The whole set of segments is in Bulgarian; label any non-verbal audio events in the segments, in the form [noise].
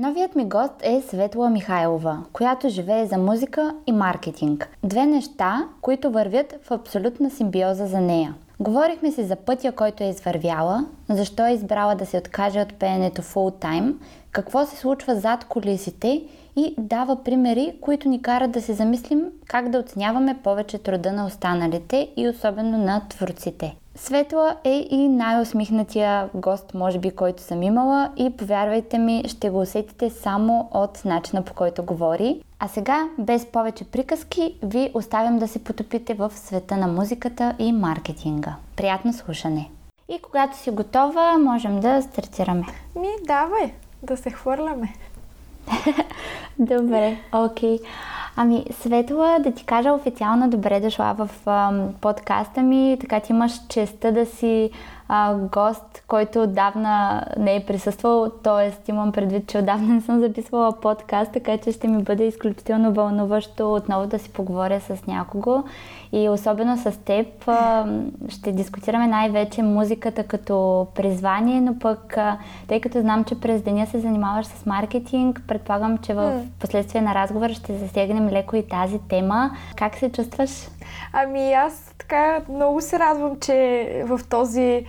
Новият ми гост е Светла Михайлова, която живее за музика и маркетинг. Две неща, които вървят в абсолютна симбиоза за нея. Говорихме си за пътя, който е извървяла, защо е избрала да се откаже от пеенето фул тайм, какво се случва зад колисите и дава примери, които ни карат да се замислим как да оценяваме повече труда на останалите и особено на творците. Светла е и най-усмихнатия гост, може би, който съм имала и повярвайте ми, ще го усетите само от начина по който говори. А сега, без повече приказки, ви оставям да се потопите в света на музиката и маркетинга. Приятно слушане! И когато си готова, можем да стартираме. Ми, давай, да се хвърляме. [laughs] Добре, окей. Okay. Ами, Светла, да ти кажа официално добре дошла в а, подкаста ми. Така ти имаш честа да си а, гост, който отдавна не е присъствал, т.е. имам предвид, че отдавна не съм записвала подкаст, така че ще ми бъде изключително вълнуващо отново да си поговоря с някого. И особено с теб а, ще дискутираме най-вече музиката като призвание, но пък а, тъй като знам, че през деня се занимаваш с маркетинг, предполагам, че в последствие на разговор ще засегнем леко и тази тема. Как се чувстваш? Ами аз така много се радвам, че в този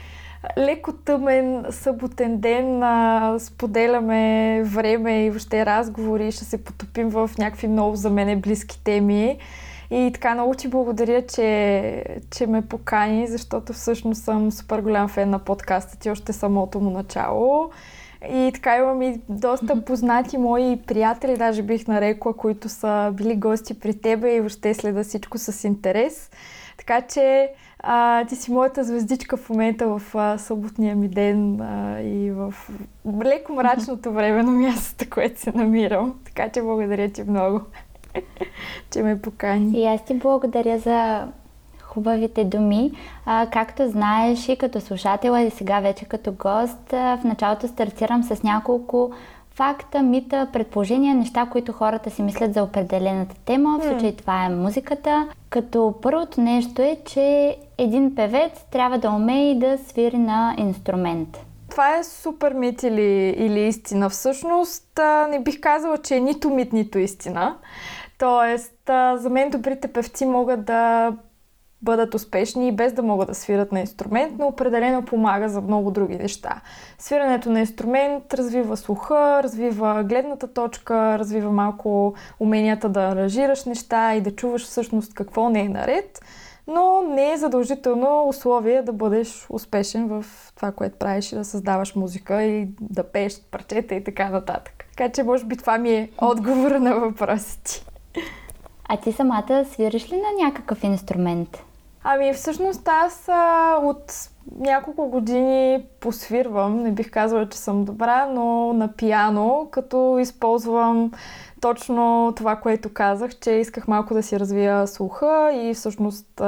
леко тъмен съботен ден а, споделяме време и въобще разговори, ще се потопим в някакви много за мене близки теми. И така много ти благодаря, че, че ме покани, защото всъщност съм супер голям фен на подкаста ти още самото му начало. И така имам и доста [laughs] познати мои приятели, даже бих нарекла, които са били гости при тебе и въобще следа всичко с интерес. Така че а, ти си моята звездичка в момента в а, съботния ми ден а, и в леко мрачното време на мястото, [laughs] което се намирам. Така че благодаря ти много, [laughs] че ме покани. И аз ти благодаря за хубавите думи. А, както знаеш и като слушател, и сега вече като гост, а, в началото стартирам с няколко факта, мита, предположения, неща, които хората си мислят за определената тема. В случай това е музиката. Като първото нещо е, че един певец трябва да умее и да свири на инструмент. Това е супер мит или, или истина. Всъщност не бих казала, че е нито мит, нито истина. Тоест, за мен добрите певци могат да бъдат успешни и без да могат да свират на инструмент, но определено помага за много други неща. Свирането на инструмент развива слуха, развива гледната точка, развива малко уменията да аранжираш неща и да чуваш всъщност какво не е наред, но не е задължително условие да бъдеш успешен в това, което правиш и да създаваш музика и да пееш парчета и така нататък. Така че може би това ми е отговора на въпросите. А ти самата свириш ли на някакъв инструмент? Ами всъщност аз а, от няколко години посвирвам, не бих казала, че съм добра, но на пиано, като използвам точно това, което казах, че исках малко да си развия слуха и всъщност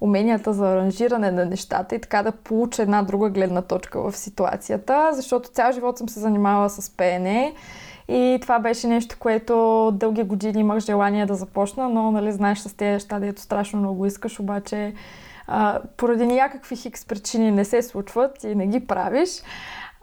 уменията за аранжиране на нещата и така да получа една друга гледна точка в ситуацията, защото цял живот съм се занимавала с пеене и това беше нещо, което дълги години имах желание да започна, но нали, знаеш с тези неща, дето страшно много искаш, обаче а, поради някакви хикс причини не се случват и не ги правиш.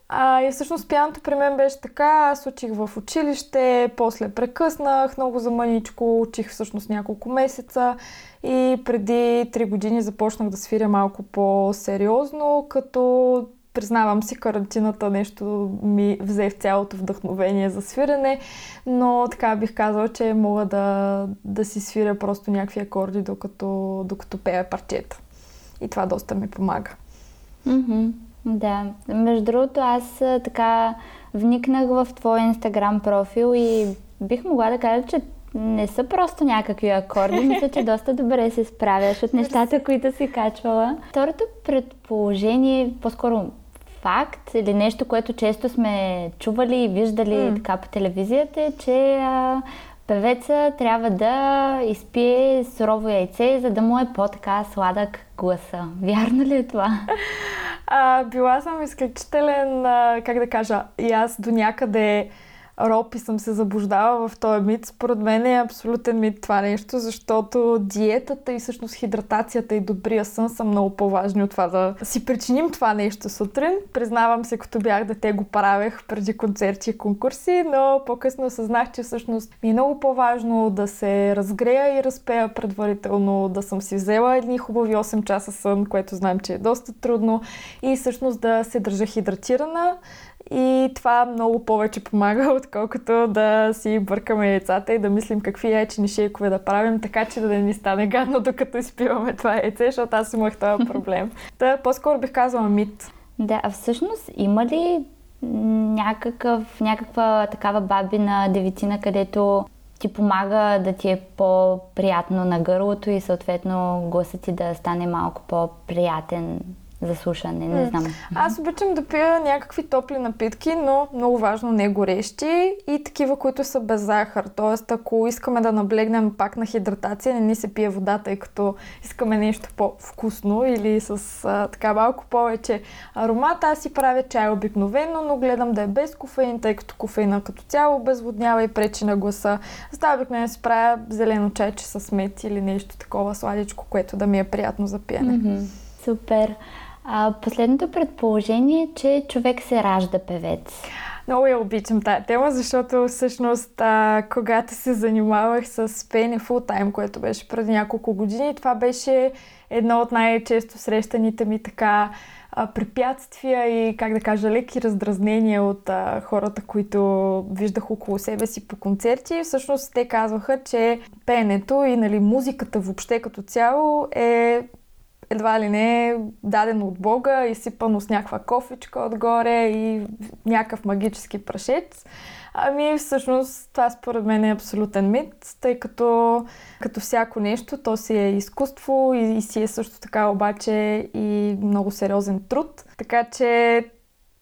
А, и всъщност пианото при мен беше така, аз учих в училище, после прекъснах много за мъничко, учих всъщност няколко месеца и преди 3 години започнах да свиря малко по-сериозно, като признавам си, карантината нещо ми взе в цялото вдъхновение за свирене, но така бих казала, че мога да, да си свиря просто някакви акорди, докато, докато пея парчета. И това доста ми помага. Mm-hmm. Да. Между другото, аз така вникнах в твой инстаграм профил и бих могла да кажа, че не са просто някакви акорди. [laughs] Мисля, че доста добре се справяш от нещата, които си качвала. Второто предположение, по-скоро факт или нещо, което често сме чували и виждали mm. така по телевизията е, че а, певеца трябва да изпие сурово яйце, за да му е по-така сладък гласа. Вярно ли е това? [laughs] А, била съм изключителен, а, как да кажа, и аз до някъде роб и съм се заблуждала в този мит. Според мен е абсолютен мит това нещо, защото диетата и всъщност хидратацията и добрия сън са много по-важни от това да си причиним това нещо сутрин. Признавам се, като бях дете го правех преди концерти и конкурси, но по-късно осъзнах, че всъщност ми е много по-важно да се разгрея и разпея предварително, да съм си взела едни хубави 8 часа сън, което знаем, че е доста трудно и всъщност да се държа хидратирана, и това много повече помага, [laughs] отколкото да си бъркаме яйцата и да мислим какви яйчени шейкове да правим, така че да не ни стане гадно докато изпиваме това яйце, защото аз имах този [laughs] проблем. Та по-скоро бих казала мит. Да, а всъщност има ли някакъв, някаква такава бабина девицина, където ти помага да ти е по-приятно на гърлото и съответно гласът ти да стане малко по-приятен за слушане, не знам. Аз обичам да пия някакви топли напитки, но много важно не горещи и такива, които са без захар. Тоест, ако искаме да наблегнем пак на хидратация, не ни се пие вода, тъй като искаме нещо по-вкусно или с а, така малко повече аромат. Аз си правя чай обикновено, но гледам да е без кофеин, тъй като кофеина като цяло обезводнява и пречи на гласа. Затова обикновено си правя зелено чайче с мет или нещо такова сладичко, което да ми е приятно за пиене. Mm-hmm. Супер. А, последното предположение е, че човек се ражда певец. Много я обичам тази тема, защото всъщност а, когато се занимавах с пеене фултайм, което беше преди няколко години, това беше едно от най-често срещаните ми така а, препятствия и, как да кажа, леки раздразнения от а, хората, които виждах около себе си по концерти. Всъщност те казваха, че пеенето и нали, музиката въобще като цяло е едва ли не е дадено от Бога, изсипано с някаква кофичка отгоре и някакъв магически прашец. Ами всъщност това според мен е абсолютен мит, тъй като като всяко нещо, то си е изкуство и, и си е също така обаче и много сериозен труд. Така че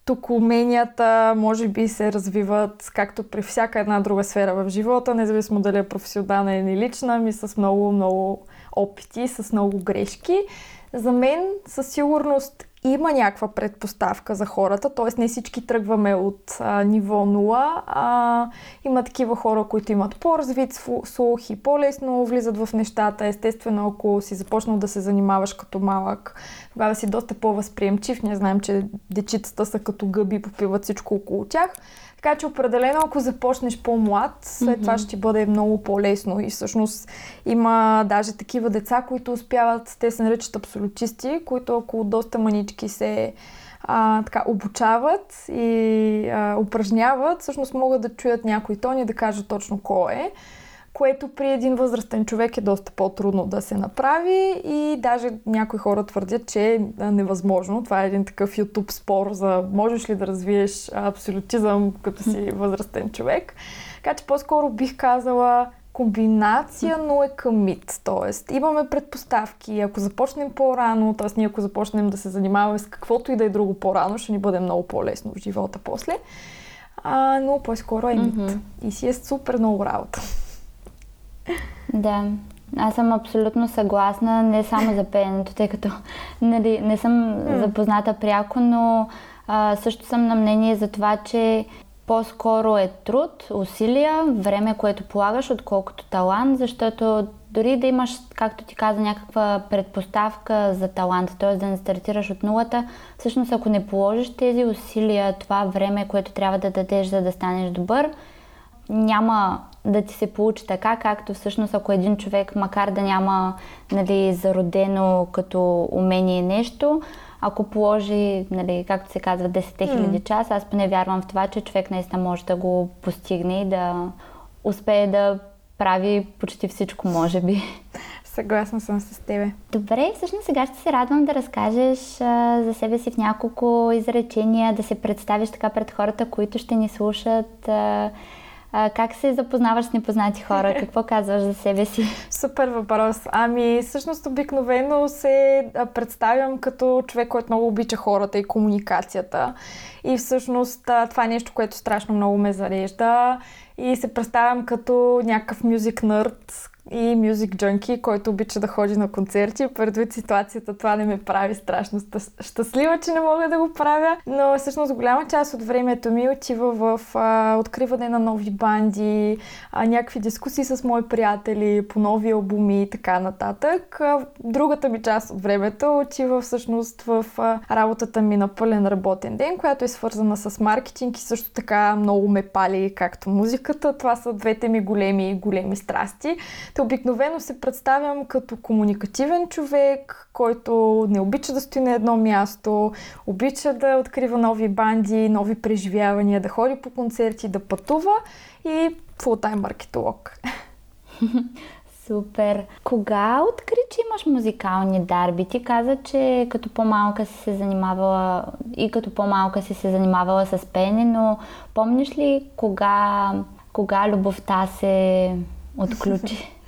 тук уменията може би се развиват както при всяка една друга сфера в живота, независимо дали е професионална или лична, ми с много, много опити, с много грешки. За мен със сигурност има някаква предпоставка за хората, т.е. не всички тръгваме от а, ниво 0, а има такива хора, които имат по-развит слух и по-лесно влизат в нещата. Естествено, ако си започнал да се занимаваш като малък, тогава си доста по-възприемчив. Ние знаем, че дечицата са като гъби, попиват всичко около тях. Така че определено, ако започнеш по-млад, след mm-hmm. това ще ти бъде много по-лесно. И всъщност има даже такива деца, които успяват, те се наричат абсолютисти, които около доста манички се а, така, обучават и а, упражняват, всъщност могат да чуят някой тон и да кажат точно кой е което при един възрастен човек е доста по-трудно да се направи и даже някои хора твърдят, че е невъзможно. Това е един такъв YouTube спор за можеш ли да развиеш абсолютизъм като си възрастен човек. Така че по-скоро бих казала комбинация, но е към мит. Тоест, имаме предпоставки. Ако започнем по-рано, т.е. ние ако започнем да се занимаваме с каквото и да е друго по-рано, ще ни бъде много по-лесно в живота после. А, но по-скоро е мит. Mm-hmm. И си е супер много работа. Да, аз съм абсолютно съгласна, не само за пеенето, тъй като нали, не съм mm. запозната пряко, но а, също съм на мнение за това, че по-скоро е труд, усилия, време, което полагаш, отколкото талант, защото дори да имаш, както ти каза, някаква предпоставка за талант, т.е. да не стартираш от нулата, всъщност ако не положиш тези усилия, това време, което трябва да дадеш, за да станеш добър, няма да ти се получи така, както всъщност ако един човек, макар да няма нали, зародено като умение нещо, ако положи, нали, както се казва, 10 000 mm. часа, аз поне вярвам в това, че човек наистина може да го постигне и да успее да прави почти всичко, може би. Съгласна съм с тебе. Добре, всъщност сега ще се радвам да разкажеш а, за себе си в няколко изречения, да се представиш така пред хората, които ще ни слушат. А, а, как се запознаваш с непознати хора? [laughs] Какво казваш за себе си? Супер въпрос. Ами, всъщност обикновено се представям като човек, който много обича хората и комуникацията. И всъщност това е нещо, което страшно много ме зарежда. и се представям като някакъв мюзик нърд, и мюзик джънки, който обича да ходи на концерти. Предвид ситуацията това не ме прави страшно щастлива, че не мога да го правя. Но всъщност голяма част от времето ми отива в а, откриване на нови банди, а, някакви дискусии с мои приятели по нови албуми и така нататък. А, другата ми част от времето отива всъщност в а, работата ми на пълен работен ден, която е свързана с маркетинг и също така много ме пали, както музиката. Това са двете ми големи, големи страсти. Те обикновено се представям като комуникативен човек, който не обича да стои на едно място, обича да открива нови банди, нови преживявания, да ходи по концерти, да пътува и фултайм маркетолог. [laughs] Супер! Кога откри, че имаш музикални дарби? Ти каза, че като по-малка си се занимавала и като по-малка си се занимавала с пеене, но помниш ли кога, кога любовта се отключи? [laughs]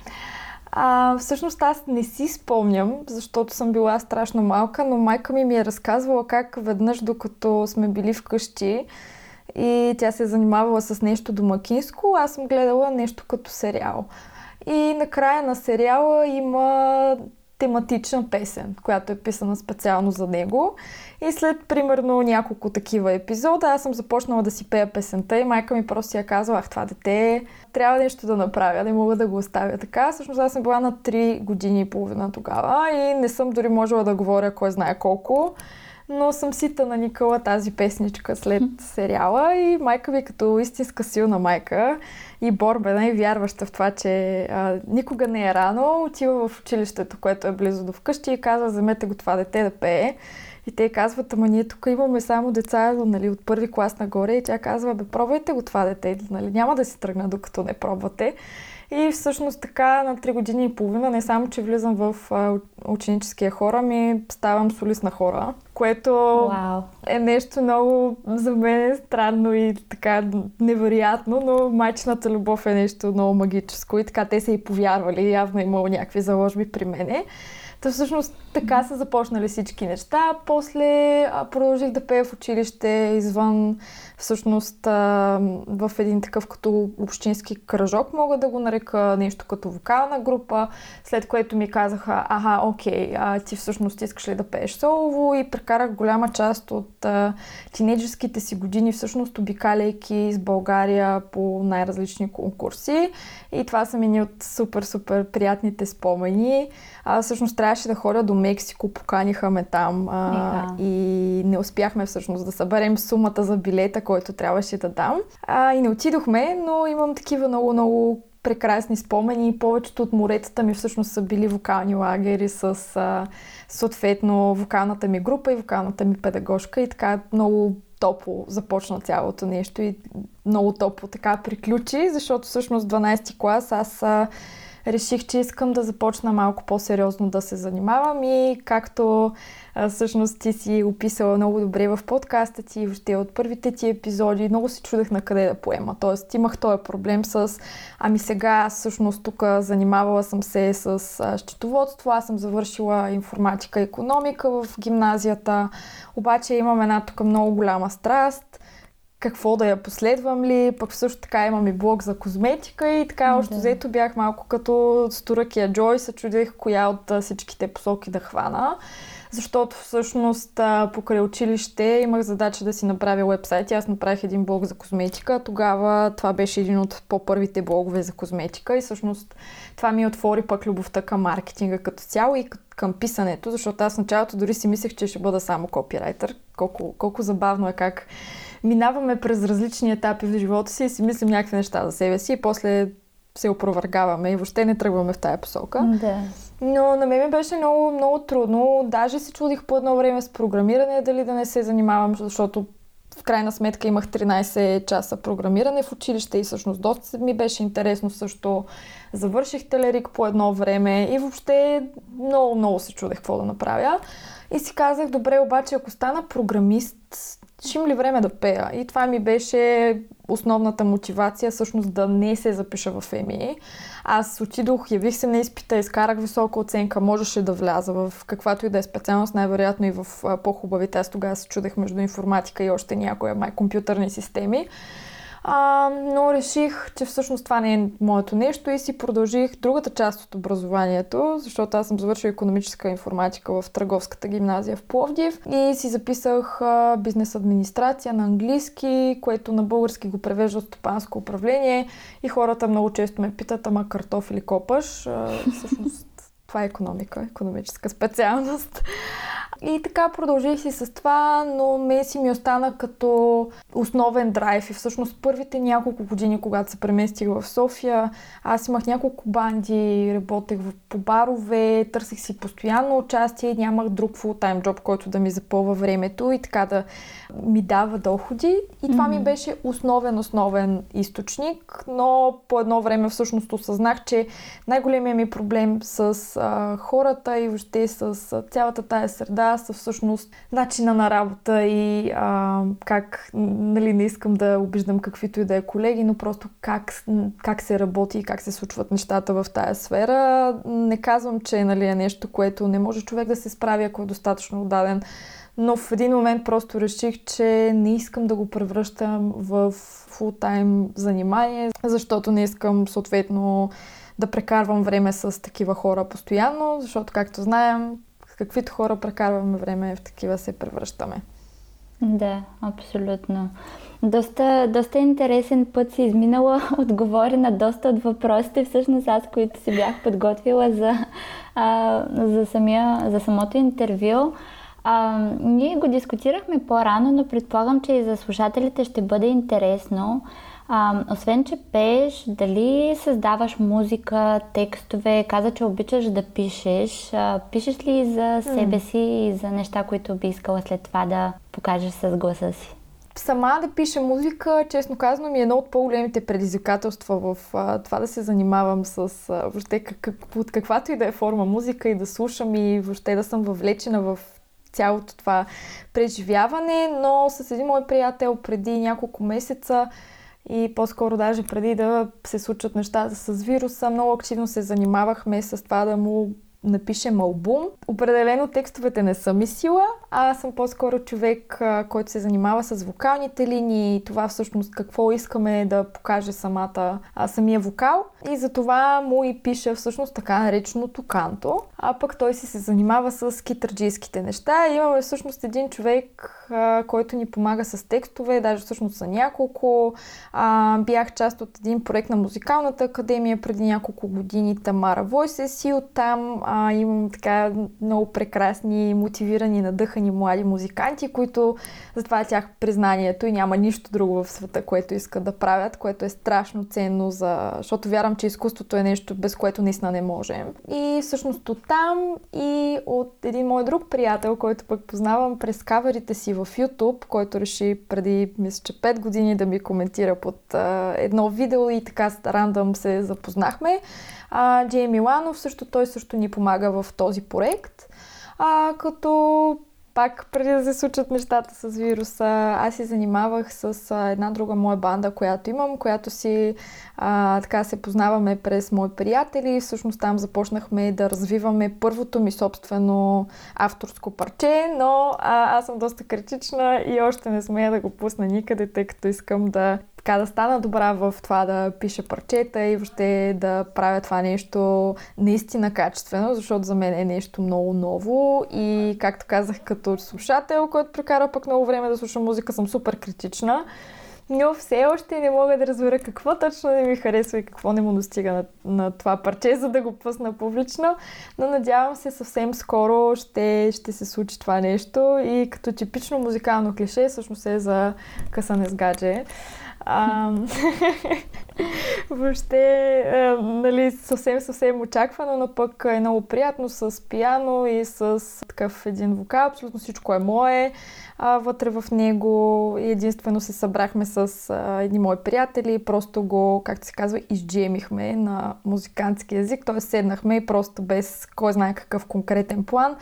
А, всъщност аз не си спомням, защото съм била страшно малка, но майка ми ми е разказвала как веднъж, докато сме били вкъщи и тя се е занимавала с нещо домакинско, аз съм гледала нещо като сериал. И накрая на сериала има тематична песен, която е писана специално за него. И след примерно няколко такива епизода, аз съм започнала да си пея песента и майка ми просто я казва, ах, това дете трябва нещо да направя, не мога да го оставя така. Всъщност аз съм била на 3 години и половина тогава и не съм дори можела да говоря кой знае колко но съм сита на Никола тази песничка след сериала и майка ви като истинска силна майка и борбена и вярваща в това, че а, никога не е рано, отива в училището, което е близо до вкъщи и казва, вземете го това дете да пее. И те казват, ама ние тук имаме само деца нали, от първи клас нагоре и тя казва, бе, пробвайте го това дете, нали, няма да си тръгна докато не пробвате. И всъщност така на 3 години и половина не само, че влизам в ученическия хора, ми ставам солист на хора, което wow. е нещо много за мен странно и така невероятно, но майчината любов е нещо много магическо и така те са и повярвали, явно е имало някакви заложби при мене. Та всъщност така са започнали всички неща. После а, продължих да пея в училище извън всъщност а, в един такъв като общински кръжок, мога да го нарека нещо като вокална група, след което ми казаха, аха, окей, а, ти всъщност искаш ли да пееш солово и прекарах голяма част от а, тинейджерските си години, всъщност обикаляйки из България по най-различни конкурси и това са ми от супер-супер приятните спомени. А, всъщност трябваше да ходя до Мексико, поканиха ме там а, и не успяхме всъщност да съберем сумата за билета, който трябваше да дам. А, и не отидохме, но имам такива много-много прекрасни спомени. Повечето от моретата ми всъщност са били вокални лагери с а, съответно вокалната ми група и вокалната ми педагожка и така много топло започна цялото нещо и много топло така приключи, защото всъщност 12 клас аз а, реших, че искам да започна малко по-сериозно да се занимавам и както а, всъщност ти си описала много добре в подкаста ти, въобще от първите ти епизоди, много се чудех на къде да поема. Тоест имах този проблем с, ами сега всъщност тук занимавала съм се с а, счетоводство, аз съм завършила информатика и економика в гимназията, обаче имам една тук много голяма страст какво да я последвам ли, пък също така имам и блог за козметика и така да. още взето бях малко като Стуракия Джой, се чудех коя от всичките посоки да хвана. Защото всъщност покрай училище имах задача да си направя вебсайт. Аз направих един блог за козметика. Тогава това беше един от по-първите блогове за козметика и всъщност това ми отвори пък любовта към маркетинга като цяло и към писането, защото аз в началото дори си мислех, че ще бъда само копирайтер. Колко, колко забавно е как минаваме през различни етапи в живота си и си мислим някакви неща за себе си и после се опровъргаваме и въобще не тръгваме в тая посока. Да. Но на мен ми беше много, много трудно. Даже се чудих по едно време с програмиране, дали да не се занимавам, защото в крайна сметка имах 13 часа програмиране в училище и всъщност доста ми беше интересно също. Завърших телерик по едно време и въобще много, много се чудех какво да направя. И си казах, добре, обаче ако стана програмист, им ли време да пея? И това ми беше основната мотивация, всъщност да не се запиша в ЕМИ. Аз отидох, явих се на изпита, изкарах висока оценка, можеше да вляза в каквато и да е специалност, най-вероятно и в по-хубавите. Аз тогава се чудех между информатика и още някоя май компютърни системи. А, но реших, че всъщност това не е моето нещо и си продължих другата част от образованието, защото аз съм завършила економическа информатика в Търговската гимназия в Пловдив и си записах а, бизнес администрация на английски, което на български го превежда стопанско управление и хората много често ме питат, ама картоф или копаш. А, всъщност това е економика, економическа специалност. И така продължих си с това, но ме си ми остана като основен драйв. И всъщност първите няколко години, когато се преместих в София, аз имах няколко банди, работех по барове, търсих си постоянно участие, нямах друг фултайм джоб, който да ми запълва времето и така да ми дава доходи. И това mm-hmm. ми беше основен, основен източник, но по едно време всъщност осъзнах, че най-големият ми проблем с хората и въобще с цялата тая среда са всъщност начина на работа и а, как, нали, не искам да обиждам каквито и да е колеги, но просто как, как се работи и как се случват нещата в тая сфера. Не казвам, че нали, е нещо, което не може човек да се справи, ако е достатъчно отдаден но в един момент просто реших, че не искам да го превръщам в фултайм занимание, защото не искам съответно да прекарвам време с такива хора постоянно, защото, както знаем, каквито хора прекарваме време, в такива се превръщаме. Да, абсолютно. Доста, доста интересен път си изминала, [laughs] отговори на доста от въпросите, всъщност аз, които си бях подготвила за, а, за, самия, за самото интервю. А, ние го дискутирахме по-рано, но предполагам, че и за слушателите ще бъде интересно. А, освен, че пееш, дали създаваш музика, текстове, каза, че обичаш да пишеш. А, пишеш ли за себе си и за неща, които би искала след това да покажеш с гласа си? Сама да пиша музика, честно казано, ми е едно от по-големите предизвикателства в а, това да се занимавам с а, въобще как, под каквато и да е форма музика и да слушам и въобще да съм въвлечена в цялото това преживяване, но с един мой приятел преди няколко месеца и по-скоро даже преди да се случат нещата с вируса, много активно се занимавахме с това да му напишем албум. Определено текстовете не са ми сила, аз съм по-скоро човек, който се занимава с вокалните линии, това всъщност какво искаме да покаже самата, а, самия вокал. И за това му и пиша всъщност така нареченото канто, а пък той си се занимава с китърджийските неща. И имаме всъщност един човек, а, който ни помага с текстове, даже всъщност са няколко. А, бях част от един проект на Музикалната академия преди няколко години, Тамара Войсес и оттам а, имам така много прекрасни, мотивирани, надъхани млади музиканти, които затова тях признанието и няма нищо друго в света, което искат да правят, което е страшно ценно, за... защото вярвам, че изкуството е нещо, без което наистина не можем. И всъщност от там и от един мой друг приятел, който пък познавам през каверите си в YouTube, който реши преди, мисля, че 5 години да ми коментира под а, едно видео и така рандъм се запознахме. А, Джей Миланов също, той също ни помага в този проект. А, като пак преди да се случат нещата с вируса, аз си занимавах с а, една друга моя банда, която имам, която си а, така се познаваме през мои приятели. Всъщност там започнахме да развиваме първото ми собствено авторско парче, но а, аз съм доста критична и още не смея да го пусна никъде, тъй като искам да така да стана добра в това да пиша парчета и въобще да правя това нещо наистина качествено, защото за мен е нещо много ново и както казах като слушател, който прекара пък много време да слуша музика, съм супер критична. Но все още не мога да разбера какво точно не ми харесва и какво не му достига на, на това парче, за да го пусна публично. Но надявам се съвсем скоро ще, ще се случи това нещо и като типично музикално клише всъщност е за късане с гадже. А, [laughs] въобще, а, нали, съвсем, съвсем очаквано, но пък е много приятно с пиано и с такъв един вокал. Абсолютно всичко е мое а, вътре в него. Единствено се събрахме с а, едни мои приятели просто го, както се казва, изджемихме на музикантски язик. Т.е. седнахме и просто без кой знае какъв конкретен план.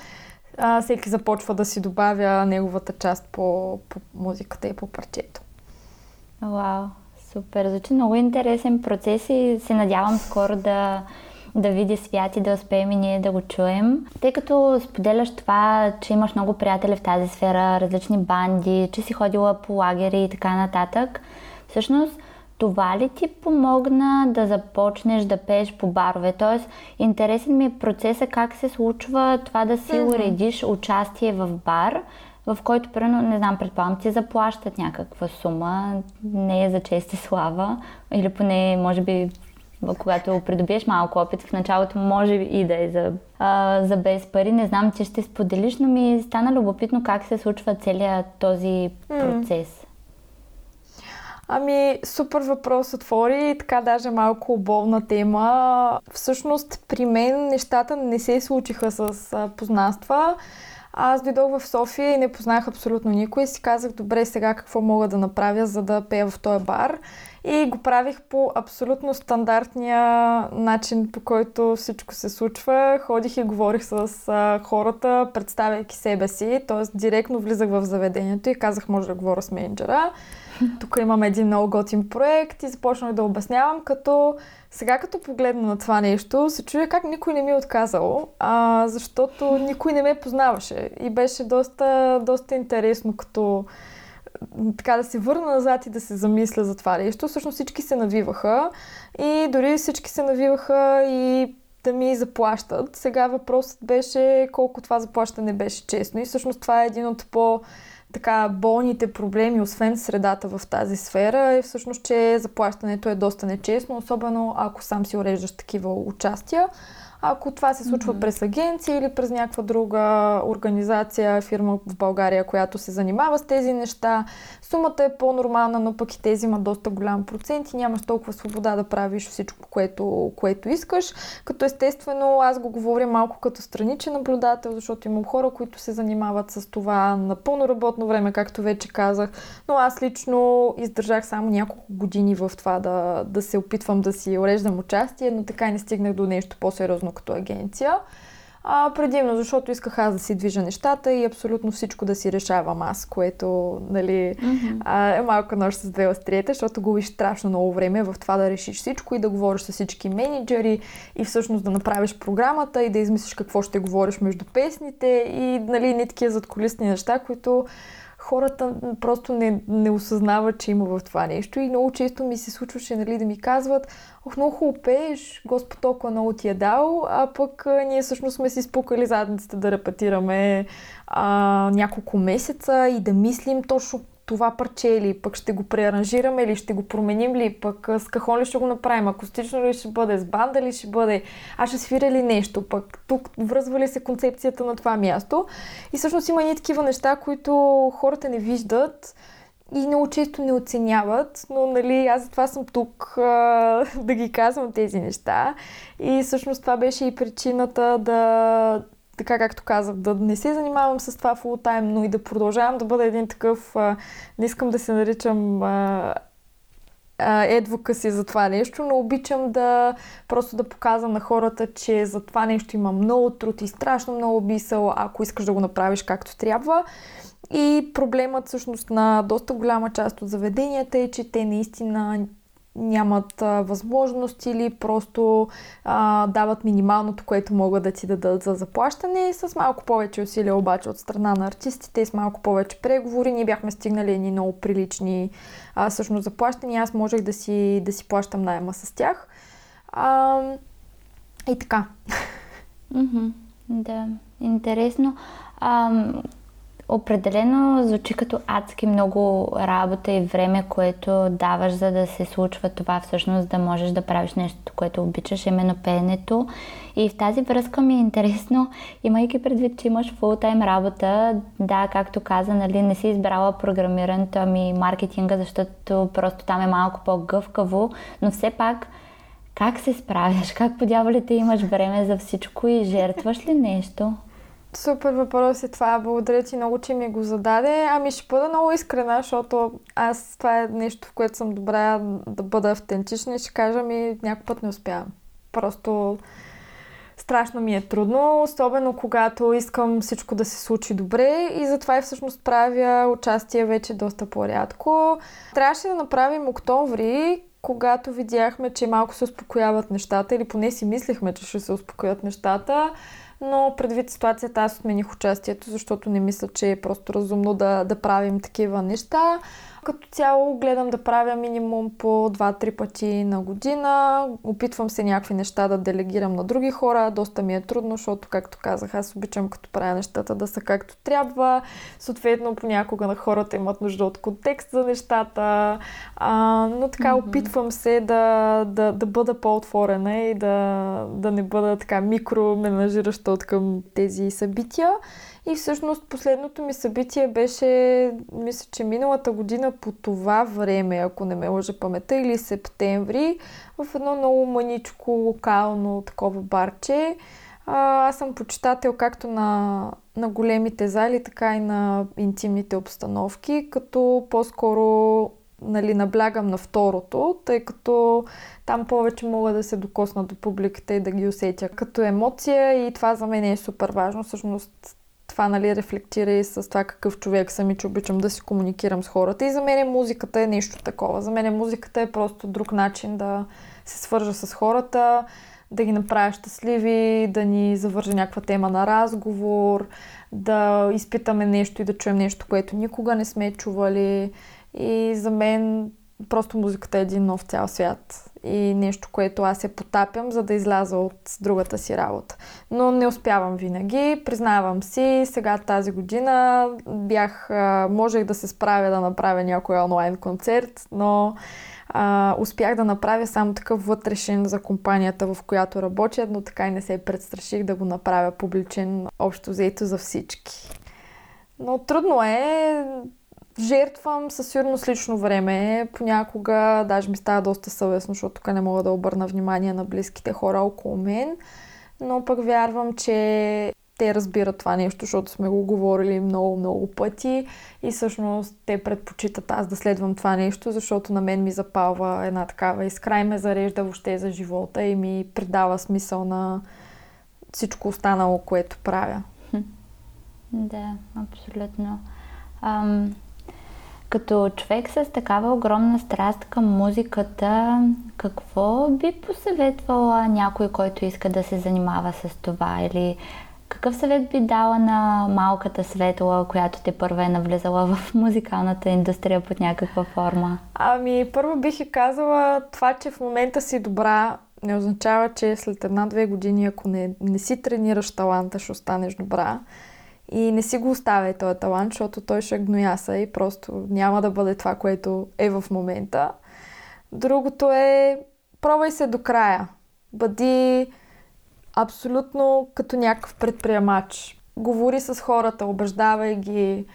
А, всеки започва да си добавя неговата част по, по музиката и по парчето. Вау, супер. Звучи много интересен процес и се надявам скоро да, да види свят и да успеем и ние да го чуем. Тъй като споделяш това, че имаш много приятели в тази сфера, различни банди, че си ходила по лагери и така нататък, всъщност това ли ти помогна да започнеш да пееш по барове? Тоест, интересен ми е процеса как се случва това да си mm-hmm. уредиш участие в бар, в който, примерно, не знам, предполагам, ти заплащат някаква сума, не е за чест и слава, или поне, може би, когато придобиеш малко опит, в началото може и да е за, а, за без пари. Не знам, че ще споделиш, но ми стана любопитно как се случва целият този процес. Ами, супер въпрос отвори и така даже малко болна тема. Всъщност, при мен нещата не се случиха с познанства. Аз дойдох в София и не познах абсолютно никой и си казах, добре, сега какво мога да направя, за да пея в този бар. И го правих по абсолютно стандартния начин, по който всичко се случва. Ходих и говорих с хората, представяйки себе си, т.е. директно влизах в заведението и казах, може да говоря с менеджера. [laughs] Тук имам един много готин проект и започнах да обяснявам, като сега като погледна на това нещо, се чуя как никой не ми е отказал, а, защото никой не ме познаваше и беше доста, доста интересно като така да се върна назад и да се замисля за това нещо. Всъщност всички се навиваха и дори всички се навиваха и да ми заплащат. Сега въпросът беше колко това заплащане беше честно и всъщност това е един от по- така болните проблеми, освен средата в тази сфера, е всъщност, че заплащането е доста нечестно, особено ако сам си уреждаш такива участия. Ако това се случва mm-hmm. през агенция или през някаква друга организация, фирма в България, която се занимава с тези неща, сумата е по-нормална, но пък и тези има доста голям процент и нямаш толкова свобода да правиш всичко, което, което искаш. Като естествено аз го говоря малко като страничен наблюдател, защото имам хора, които се занимават с това на пълно работно време, както вече казах, но аз лично издържах само няколко години в това да, да се опитвам да си уреждам участие, но така не стигнах до нещо по-сериозно като агенция. А, предимно, защото исках аз да си движа нещата и абсолютно всичко да си решавам аз, което нали, mm-hmm. а, е малко нощ с две острията, защото губиш страшно много време в това да решиш всичко и да говориш с всички менеджери и всъщност да направиш програмата и да измислиш какво ще говориш между песните и нали, не такива задколисни неща, които хората просто не, не осъзнават, че има в това нещо. И много често ми се случваше нали, да ми казват ох, много хубаво пееш, Господ толкова много ти е дал, а пък ние всъщност сме си спукали задниците да репетираме а, няколко месеца и да мислим точно това парче или пък ще го преаранжираме или ще го променим ли, пък с кахон ли ще го направим, акустично ли ще бъде, с банда ли ще бъде, а ще свиря ли нещо, пък тук връзва ли се концепцията на това място. И всъщност има и такива неща, които хората не виждат и много често не оценяват, но нали, аз затова съм тук а, [laughs] да ги казвам тези неща. И всъщност това беше и причината да, така както казах, да не се занимавам с това фул тайм, но и да продължавам да бъда един такъв, не искам да се наричам едвока за това нещо, но обичам да просто да показвам на хората, че за това нещо има много труд и страшно много бисъл, ако искаш да го направиш както трябва. И проблемът всъщност на доста голяма част от заведенията е, че те наистина нямат а, възможност или просто а, дават минималното, което могат да ти дадат за заплащане. С малко повече усилия обаче от страна на артистите, с малко повече преговори. Ние бяхме стигнали едни много прилични а, всъщност заплащания. Аз можех да си, да си плащам найема с тях. А, и така. Mm-hmm. Да, интересно. А, Определено звучи като адски много работа и време, което даваш, за да се случва това, всъщност да можеш да правиш нещо, което обичаш, именно пеенето. И в тази връзка ми е интересно, имайки предвид, че имаш фултайм работа, да, както каза, нали, не си избрала програмирането, ами маркетинга, защото просто там е малко по-гъвкаво, но все пак как се справяш? Как по дяволите имаш време за всичко и жертваш ли нещо? Супер въпрос е това. Благодаря ти много, че ми го зададе. Ами ще бъда много искрена, защото аз това е нещо, в което съм добра да бъда автентична и ще кажа ми някой път не успявам. Просто страшно ми е трудно, особено когато искам всичко да се случи добре и затова и всъщност правя участие вече доста по-рядко. Трябваше да направим октомври, когато видяхме, че малко се успокояват нещата или поне си мислехме, че ще се успокоят нещата но предвид ситуацията аз отмених участието, защото не мисля, че е просто разумно да, да правим такива неща. Като цяло гледам да правя минимум по 2-3 пъти на година. Опитвам се някакви неща да делегирам на други хора. Доста ми е трудно, защото, както казах, аз обичам като правя нещата да са както трябва. Съответно, понякога на хората имат нужда от контекст за нещата. А, но така, mm-hmm. опитвам се да, да, да бъда по-отворена и да, да не бъда така микроменажираща от към тези събития. И всъщност последното ми събитие беше, мисля, че миналата година по това време, ако не ме лъжа памета, или септември, в едно много маничко локално такова барче. А, аз съм почитател както на, на големите зали, така и на интимните обстановки, като по-скоро нали, наблягам на второто, тъй като там повече мога да се докосна до публиката и да ги усетя като емоция и това за мен е супер важно. Всъщност това нали, рефлектира и с това какъв човек съм и че обичам да си комуникирам с хората. И за мен музиката е нещо такова. За мен музиката е просто друг начин да се свържа с хората, да ги направя щастливи, да ни завържа някаква тема на разговор, да изпитаме нещо и да чуем нещо, което никога не сме чували. И за мен просто музиката е един нов цял свят и нещо, което аз се потапям, за да изляза от другата си работа. Но не успявам винаги, признавам си. Сега тази година бях, можех да се справя да направя някой онлайн концерт, но а, успях да направя само такъв вътрешен за компанията, в която работя, но така и не се предстраших да го направя публичен, общо взето за всички. Но трудно е, жертвам със сигурност лично време. Понякога даже ми става доста съвестно, защото тук не мога да обърна внимание на близките хора около мен. Но пък вярвам, че те разбират това нещо, защото сме го говорили много-много пъти и всъщност те предпочитат аз да следвам това нещо, защото на мен ми запалва една такава искра и ме зарежда въобще за живота и ми придава смисъл на всичко останало, което правя. Да, абсолютно. Ам, като човек с такава огромна страст към музиката, какво би посъветвала някой, който иска да се занимава с това? Или какъв съвет би дала на малката Светла, която те първа е навлизала в музикалната индустрия под някаква форма? Ами, първо бих и казала това, че в момента си добра, не означава, че след една-две години, ако не, не си тренираш таланта, ще останеш добра. И не си го оставяй този талант, защото той ще гнояса и просто няма да бъде това, което е в момента. Другото е, пробвай се до края. Бъди абсолютно като някакъв предприемач. Говори с хората, убеждавай ги,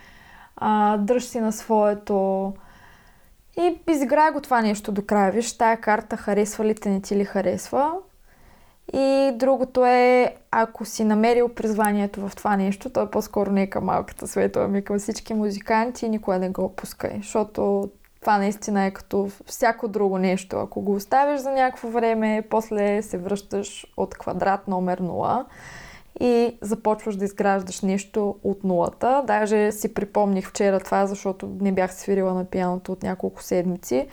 а, дръж си на своето и изиграй го това нещо до края. Виж, тая карта харесва ли те, не ти ли харесва. И другото е, ако си намерил призванието в това нещо, то е по-скоро не е към малката света, ами към всички музиканти, никога не го опускай, защото това наистина е като всяко друго нещо. Ако го оставиш за някакво време, после се връщаш от квадрат номер 0 и започваш да изграждаш нещо от нулата. Даже си припомних вчера това, защото не бях свирила на пианото от няколко седмици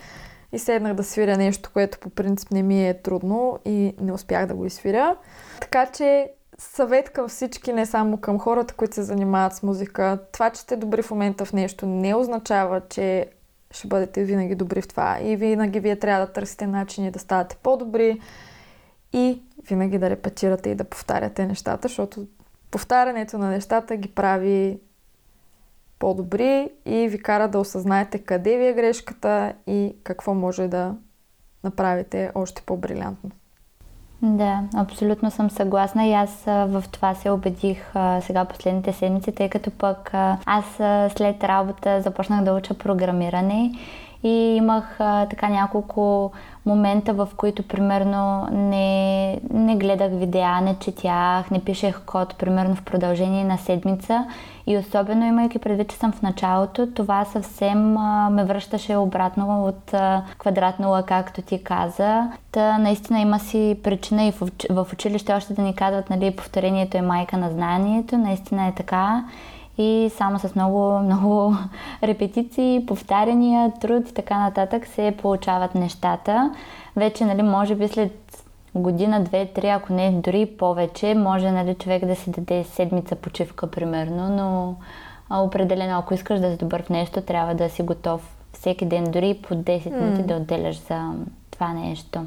и седнах да свиря нещо, което по принцип не ми е трудно и не успях да го изсвиря. Така че съвет към всички, не само към хората, които се занимават с музика. Това, че сте добри в момента в нещо, не означава, че ще бъдете винаги добри в това. И винаги вие трябва да търсите начини да ставате по-добри и винаги да репетирате и да повтаряте нещата, защото повтарянето на нещата ги прави по-добри и ви кара да осъзнаете къде ви е грешката и какво може да направите още по-брилянтно. Да, абсолютно съм съгласна и аз в това се убедих сега последните седмици, тъй като пък аз след работа започнах да уча програмиране и имах а, така няколко момента, в които примерно не, не гледах видеа, не четях, не пишех код, примерно в продължение на седмица. И особено имайки предвид, че съм в началото, това съвсем а, ме връщаше обратно от а, квадрат нула, както ти каза. Та наистина има си причина и в, в училище още да ни казват, нали, повторението е майка на знанието. Наистина е така и само с много, много [laughs] репетиции, повтаряния, труд и така нататък се получават нещата. Вече, нали, може би след година, две, три, ако не дори повече, може нали, човек да си даде седмица почивка, примерно, но определено, ако искаш да си добър в нещо, трябва да си готов всеки ден, дори по 10 минути mm. да отделяш за това нещо.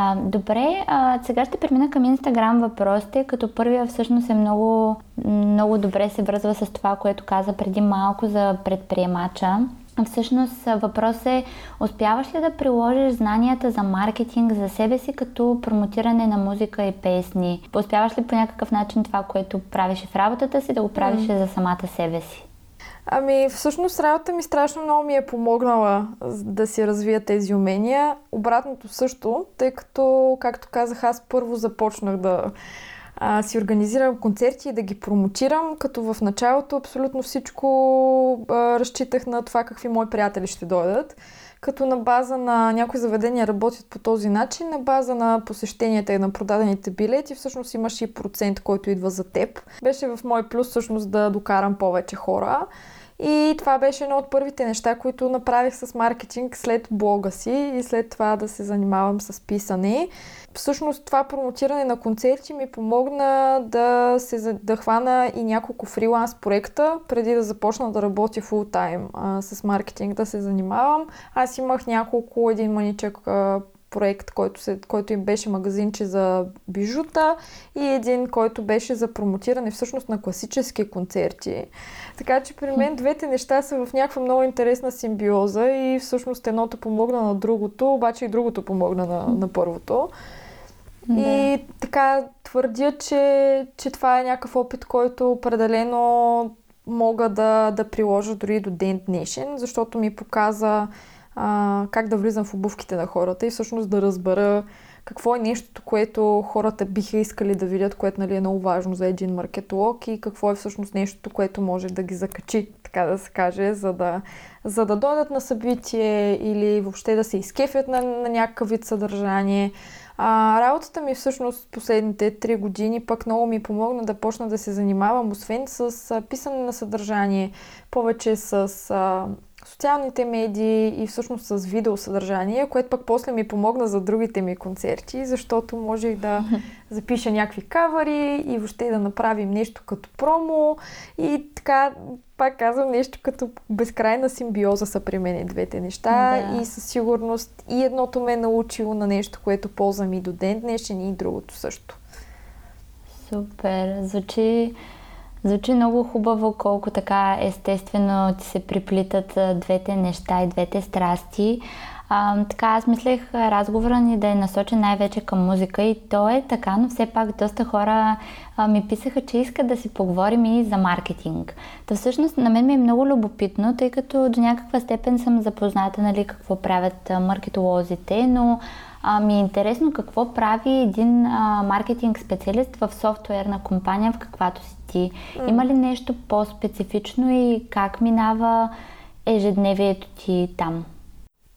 А, добре, а, сега ще премина към Инстаграм въпросите, като първия всъщност е много, много добре се връзва с това, което каза преди малко за предприемача. Всъщност въпрос е, успяваш ли да приложиш знанията за маркетинг за себе си като промотиране на музика и песни? Успяваш ли по някакъв начин това, което правиш в работата си, да го правиш mm. за самата себе си? Ами, всъщност работа ми страшно много ми е помогнала да си развия тези умения. Обратното също, тъй като, както казах, аз първо започнах да а, си организирам концерти и да ги промотирам, като в началото абсолютно всичко а, разчитах на това какви мои приятели ще дойдат. Като на база на някои заведения работят по този начин, на база на посещенията и на продадените билети, всъщност имаш и процент, който идва за теб. Беше в мой плюс всъщност да докарам повече хора. И това беше едно от първите неща, които направих с маркетинг след блога си и след това да се занимавам с писане. Всъщност това промотиране на концерти ми помогна да, се, да хвана и няколко фриланс проекта, преди да започна да работя фул тайм с маркетинг да се занимавам. Аз имах няколко, един маничък проект, който, се, който им беше магазинче за бижута и един, който беше за промотиране всъщност на класически концерти. Така че при мен двете неща са в някаква много интересна симбиоза и всъщност едното помогна на другото, обаче и другото помогна на, на първото. Да. И така твърдя, че, че това е някакъв опит, който определено мога да, да приложа дори до ден днешен, защото ми показа а, как да влизам в обувките на хората и всъщност да разбера какво е нещото, което хората биха искали да видят, което нали, е много важно за един маркетолог и какво е всъщност нещото, което може да ги закачи, така да се каже, за да, за да дойдат на събитие или въобще да се изкефят на, на някакъв вид съдържание. А, работата ми всъщност последните три години пък много ми помогна да почна да се занимавам, освен с а, писане на съдържание, повече с а, социалните медии и всъщност с видеосъдържание, което пък после ми помогна за другите ми концерти, защото можех да [laughs] запиша някакви кавари и въобще да направим нещо като промо и така, пак казвам, нещо като безкрайна симбиоза са при мен двете неща да. и със сигурност и едното ме е научило на нещо, което ползвам и до ден днешен и другото също. Супер! Звучи Звучи много хубаво колко така естествено ти се приплитат двете неща и двете страсти. А, така, аз мислех разговора ни да е насочен най-вече към музика и то е така, но все пак доста хора а, ми писаха, че искат да си поговорим и за маркетинг. Та всъщност на мен ми е много любопитно, тъй като до някаква степен съм запозната нали, какво правят маркетолозите, но а, ми е интересно какво прави един а, маркетинг специалист в софтуерна компания, в каквато си ти. Mm. Има ли нещо по-специфично и как минава ежедневието ти там?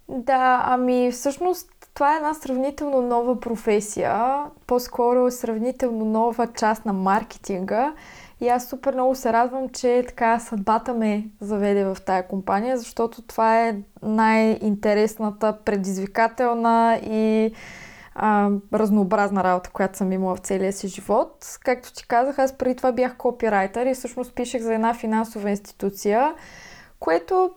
Да, ами всъщност това е една сравнително нова професия, по-скоро е сравнително нова част на маркетинга. И аз супер много се радвам, че така съдбата ме заведе в тая компания, защото това е най-интересната, предизвикателна и а, разнообразна работа, която съм имала в целия си живот. Както ти казах, аз преди това бях копирайтер и всъщност пишех за една финансова институция, което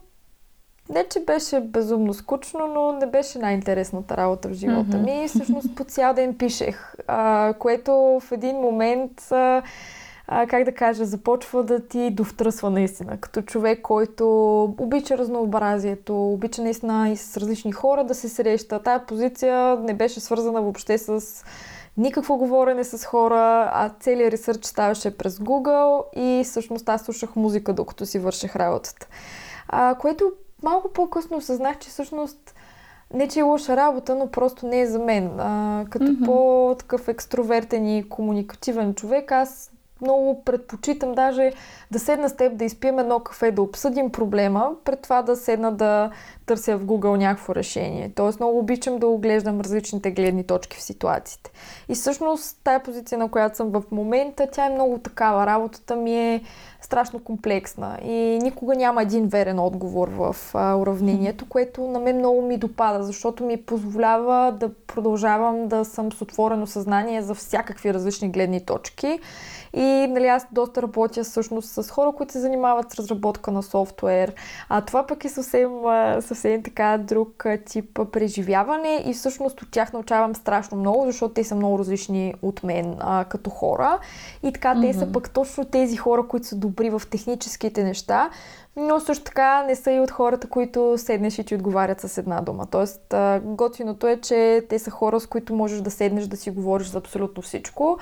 не, че беше безумно скучно, но не беше най-интересната работа в живота ми. И всъщност по цял ден пишех, а, което в един момент... А, а, как да кажа, започва да ти довтръсва наистина. Като човек, който обича разнообразието, обича наистина и с различни хора да се среща. Тая позиция не беше свързана въобще с никакво говорене с хора, а целият ресърч ставаше през Google и всъщност аз слушах музика, докато си върших работата. А, което малко по-късно осъзнах, че всъщност не, че е лоша работа, но просто не е за мен. А, като mm-hmm. по-такъв екстровертен и комуникативен човек, аз много предпочитам даже да седна с теб, да изпием едно кафе, да обсъдим проблема, пред това да седна да търся в Google някакво решение. Тоест много обичам да оглеждам различните гледни точки в ситуациите. И всъщност тая позиция, на която съм в момента, тя е много такава. Работата ми е страшно комплексна и никога няма един верен отговор в уравнението, което на мен много ми допада, защото ми позволява да продължавам да съм с отворено съзнание за всякакви различни гледни точки. И нали, аз доста работя всъщност с хора, които се занимават с разработка на софтуер. А това пък е съвсем, съвсем така друг тип преживяване и всъщност от тях научавам страшно много, защото те са много различни от мен а, като хора. И така, mm-hmm. те са пък точно тези хора, които са добри в техническите неща, но също така не са и от хората, които седнеш и ти отговарят с една дума. Тоест, готиното е, че те са хора, с които можеш да седнеш да си говориш за абсолютно всичко.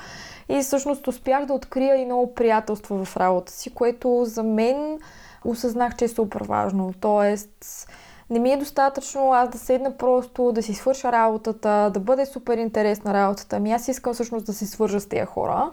И всъщност успях да открия и много приятелства в работа си, което за мен осъзнах, че е супер важно. Тоест, не ми е достатъчно аз да седна просто, да си свърша работата, да бъде супер интересна работата. Ами аз искам всъщност да се свържа с тези хора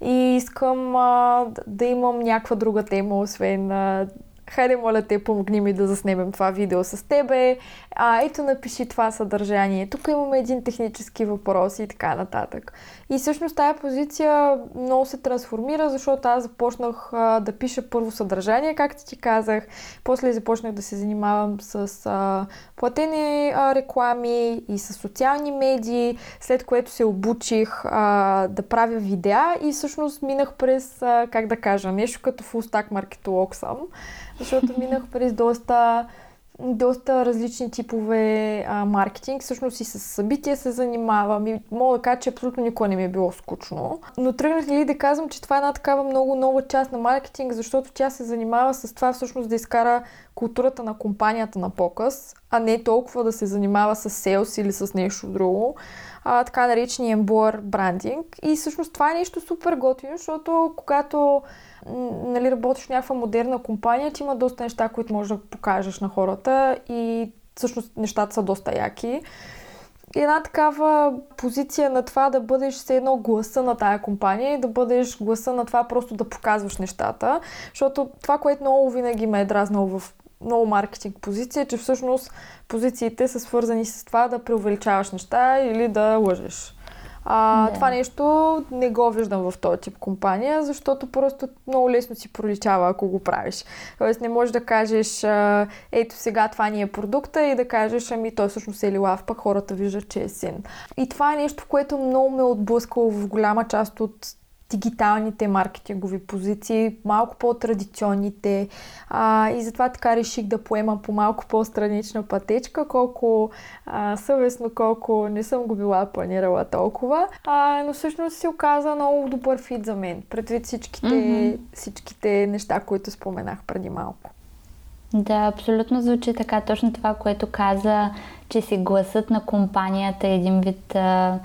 и искам а, да имам някаква друга тема, освен а, хайде моля те, помогни ми да заснемем това видео с тебе, а, ето напиши това съдържание, тук имаме един технически въпрос и така нататък. И всъщност тази позиция много се трансформира, защото аз започнах а, да пиша първо съдържание, както ти казах, после започнах да се занимавам с а, платени а, реклами и с социални медии, след което се обучих а, да правя видеа и всъщност минах през, а, как да кажа, нещо като фулстак маркетолог съм защото минах през доста, доста различни типове а, маркетинг. Всъщност и с събития се занимавам и мога да кажа, че абсолютно никога не ми е било скучно. Но тръгнах ли да казвам, че това е една такава много нова част на маркетинг, защото тя се занимава с това всъщност да изкара културата на компанията на показ, а не толкова да се занимава с селс или с нещо друго. А, така наречения ембор брандинг. И всъщност това е нещо супер готино, защото когато нали, работиш в някаква модерна компания, ти има доста неща, които можеш да покажеш на хората и всъщност нещата са доста яки. И една такава позиция на това да бъдеш все едно гласа на тая компания и да бъдеш гласа на това просто да показваш нещата. Защото това, което много винаги ме е дразнало в много маркетинг позиция, че всъщност позициите са свързани с това да преувеличаваш неща или да лъжеш. А, да. Това нещо не го виждам в този тип компания, защото просто много лесно си проличава, ако го правиш. Тоест не можеш да кажеш, ето сега това ни е продукта и да кажеш, ами той всъщност е лилав, пък хората виждат, че е син. И това е нещо, което много ме е отблъскало в голяма част от дигиталните маркетингови позиции, малко по-традиционните. А, и затова така реших да поема по малко по-странична пътечка, колко а, съвестно, колко не съм го била планирала толкова. А, но всъщност се оказа много добър фит за мен, предвид всичките, mm-hmm. всичките неща, които споменах преди малко. Да, абсолютно звучи така. Точно това, което каза, че си гласът на компанията един вид а,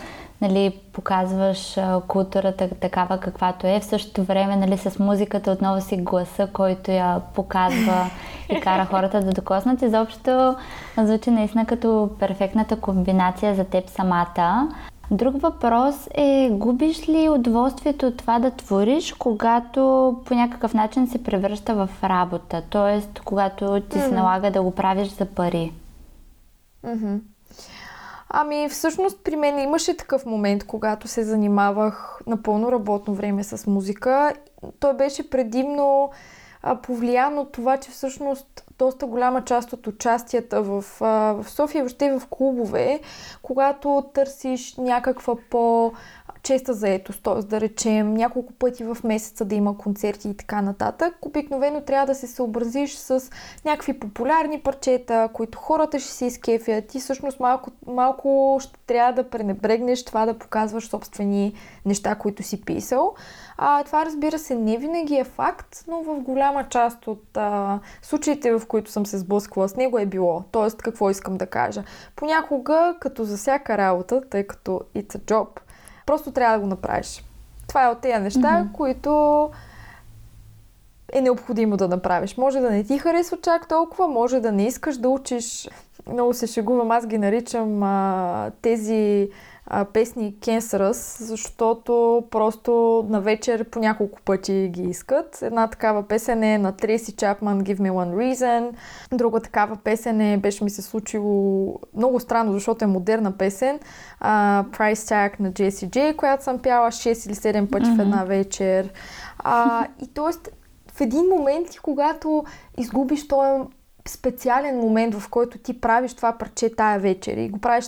нали, показваш а, културата такава каквато е. В същото време нали, с музиката отново си гласа, който я показва [laughs] и кара хората да докоснат. Изобщо звучи наистина като перфектната комбинация за теб самата. Друг въпрос е, губиш ли удоволствието от това да твориш, когато по някакъв начин се превръща в работа? Т.е. когато ти се налага да го правиш за пари? Mm-hmm. Ами, всъщност при мен имаше такъв момент, когато се занимавах на пълно работно време с музика. Той беше предимно повлиян от това, че всъщност доста голяма част от участията в, в София, въобще в клубове, когато търсиш някаква по честа заетост, т.е. да речем няколко пъти в месеца да има концерти и така нататък, обикновено трябва да се съобразиш с някакви популярни парчета, които хората ще се изкефят и всъщност малко, малко ще трябва да пренебрегнеш това да показваш собствени неща, които си писал. А, това разбира се не винаги е факт, но в голяма част от а, случаите, в които съм се сблъсквала с него е било. Тоест, какво искам да кажа? Понякога, като за всяка работа, тъй като it's a job, Просто трябва да го направиш. Това е от тези неща, mm-hmm. които е необходимо да направиш. Може да не ти харесва чак толкова, може да не искаш да учиш. Много се шегувам, аз ги наричам а, тези а, песни Cancerous, защото просто на вечер по няколко пъти ги искат. Една такава песен е на Треси Чапман Give Me One Reason. Друга такава песен е, беше ми се случило много странно, защото е модерна песен. А, Price Tag на Jessie J, която съм пяла 6 или 7 пъти mm-hmm. в една вечер. А, и т.е. в един момент, когато изгубиш този специален момент, в който ти правиш това парче тая вечер и го правиш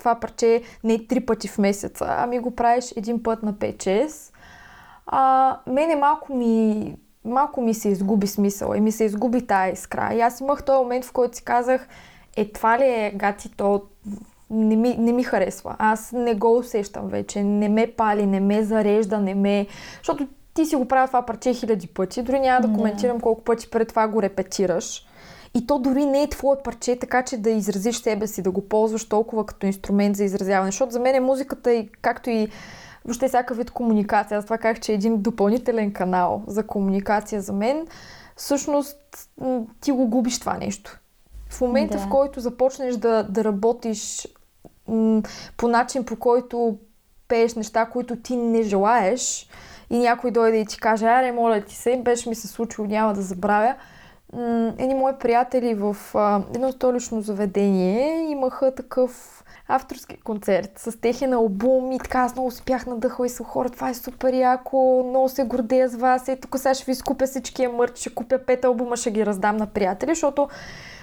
това парче не три пъти в месеца, ами го правиш един път на 5-6, а, мене малко ми, малко ми се изгуби смисъл и ми се изгуби тая искра. И аз имах този момент, в който си казах, е това ли е гати, то не ми, не ми харесва. Аз не го усещам вече, не ме пали, не ме зарежда, не ме... Защото ти си го правя това парче хиляди пъти, дори няма да коментирам колко пъти пред това го репетираш. И то дори не е твое парче, така че да изразиш себе си, да го ползваш толкова като инструмент за изразяване. Защото за мен е музиката и както и въобще всяка вид комуникация. Аз това казах, че е един допълнителен канал за комуникация за мен. Всъщност ти го губиш това нещо. В момента, да. в който започнеш да, да работиш м- по начин, по който пееш неща, които ти не желаеш и някой дойде и ти каже, аре, моля ти се, беше ми се случило, няма да забравя едни мои приятели в а, едно столично заведение имаха такъв авторски концерт с техен албум и така аз много се бях надъхала и съм хора, това е супер яко, много се гордея с вас, и тук сега ще ви скупя всичкия мърч, ще купя пет албума, ще ги раздам на приятели, защото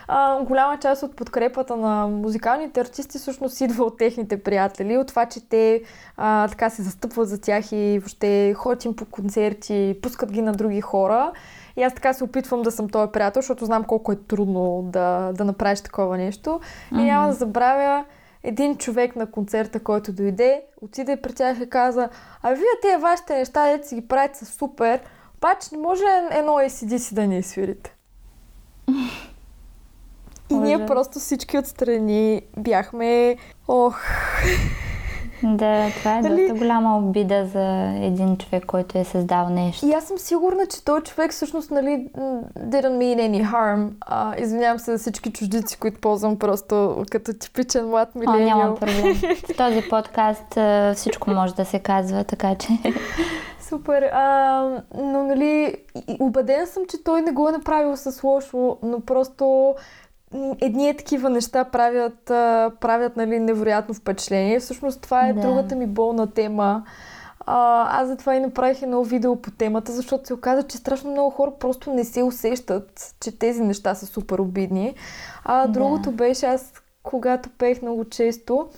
а, голяма част от подкрепата на музикалните артисти всъщност идва от техните приятели, от това, че те а, така се застъпват за тях и въобще ходят им по концерти, пускат ги на други хора. И аз така се опитвам да съм този приятел, защото знам колко е трудно да, да направиш такова нещо. Mm-hmm. И няма да забравя един човек на концерта, който дойде, отиде при тях и каза, а вие тези вашите неща, дете си ги правите са супер, обаче не може едно ACDC да ни свирите. И ние просто всички отстрани бяхме... Ох... Да, това е Дали... доста голяма обида за един човек, който е създал нещо. И аз съм сигурна, че този човек всъщност нали, didn't mean any harm. А, извинявам се за всички чуждици, които ползвам просто като типичен млад милениал. О, няма проблем. [laughs] В този подкаст всичко може да се казва, така че... [laughs] Супер. А, но, нали, убеден съм, че той не го е направил с лошо, но просто едни такива неща правят, правят нали, невероятно впечатление. Всъщност това е да. другата ми болна тема. А, аз затова и направих едно видео по темата, защото се оказа, че страшно много хора просто не се усещат, че тези неща са супер обидни. А другото да. беше аз, когато пеех много често,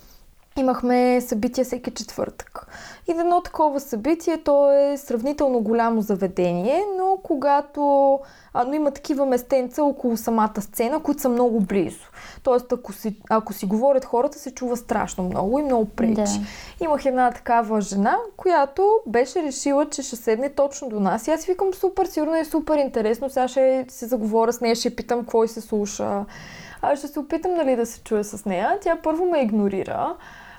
имахме събития всеки четвъртък. И едно такова събитие, то е сравнително голямо заведение, но когато а, но има такива местенца около самата сцена, които са много близо. Тоест, ако си, ако си говорят хората, се чува страшно много и много пречи. Да. Имах една такава жена, която беше решила, че ще седне точно до нас. И аз викам супер, сигурно е супер интересно. Сега ще се заговоря с нея, ще питам какво се слуша. А, ще се опитам нали, да се чуя с нея. Тя първо ме игнорира.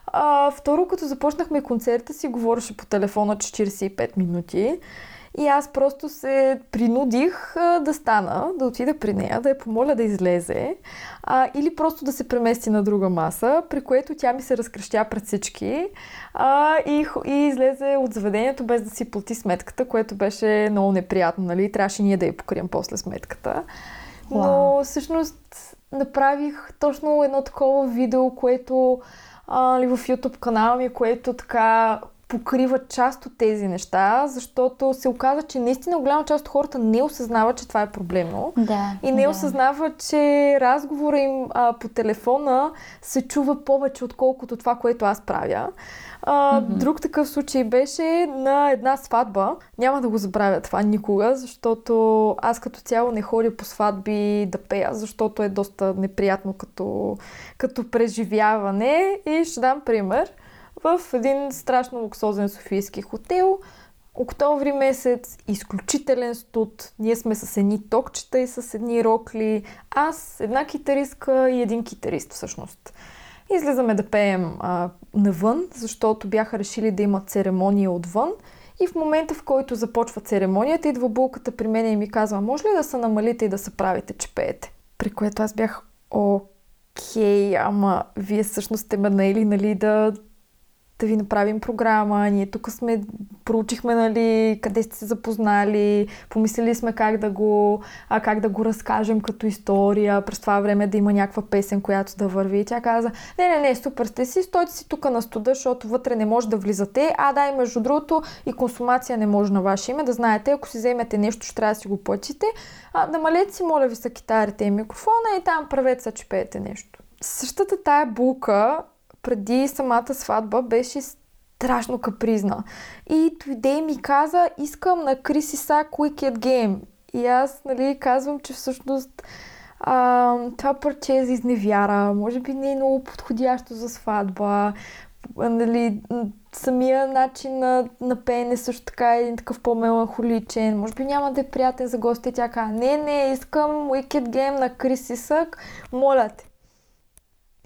А, второ, като започнахме концерта си, говореше по телефона 45 минути. И аз просто се принудих а, да стана, да отида при нея, да я помоля да излезе а, или просто да се премести на друга маса, при което тя ми се разкръщя пред всички а, и, и излезе от заведението без да си плати сметката, което беше много неприятно, нали? Трябваше ние да я покрием после сметката. Но wow. всъщност направих точно едно такова видео, което а, в YouTube канала ми, което така покрива част от тези неща, защото се оказа, че наистина голяма част от хората не осъзнава, че това е проблемно. Да, и не да. осъзнава, че разговора им а, по телефона се чува повече, отколкото това, което аз правя. А, mm-hmm. Друг такъв случай беше на една сватба. Няма да го забравя това никога, защото аз като цяло не ходя по сватби да пея, защото е доста неприятно като, като преживяване. И ще дам пример в един страшно луксозен софийски хотел. Октомври месец, изключителен студ. Ние сме с едни токчета и с едни рокли. Аз, една китаристка и един китарист всъщност. Излизаме да пеем а, навън, защото бяха решили да има церемония отвън. И в момента, в който започва церемонията, идва булката при мен и ми казва, може ли да се намалите и да се правите, че пеете? При което аз бях, окей, ама вие всъщност сте ме наели, нали, да да ви направим програма, ние тук сме, проучихме, нали, къде сте се запознали, помислили сме как да го, а, как да го разкажем като история, през това време да има някаква песен, която да върви. И тя каза, не, не, не, супер сте си, стойте си тук на студа, защото вътре не може да влизате. А, да, и между другото и консумация не може на ваше име, да знаете, ако си вземете нещо, ще трябва да си го платите. А, намалете си, моля ви, са китарите и микрофона и там правете се, че пеете нещо. Същата тая булка преди самата сватба беше страшно капризна. И дойде и ми каза, искам на Криси Сак Wicked Game. И аз, нали, казвам, че всъщност а, това парче е за изневяра. Може би не е много подходящо за сватба. Нали, самия начин на, на пеене също така е един такъв по-меланхоличен. Може би няма да е приятен за гостите. Тя каза, не, не, искам Wicked Game на Криси Сък. Моля те.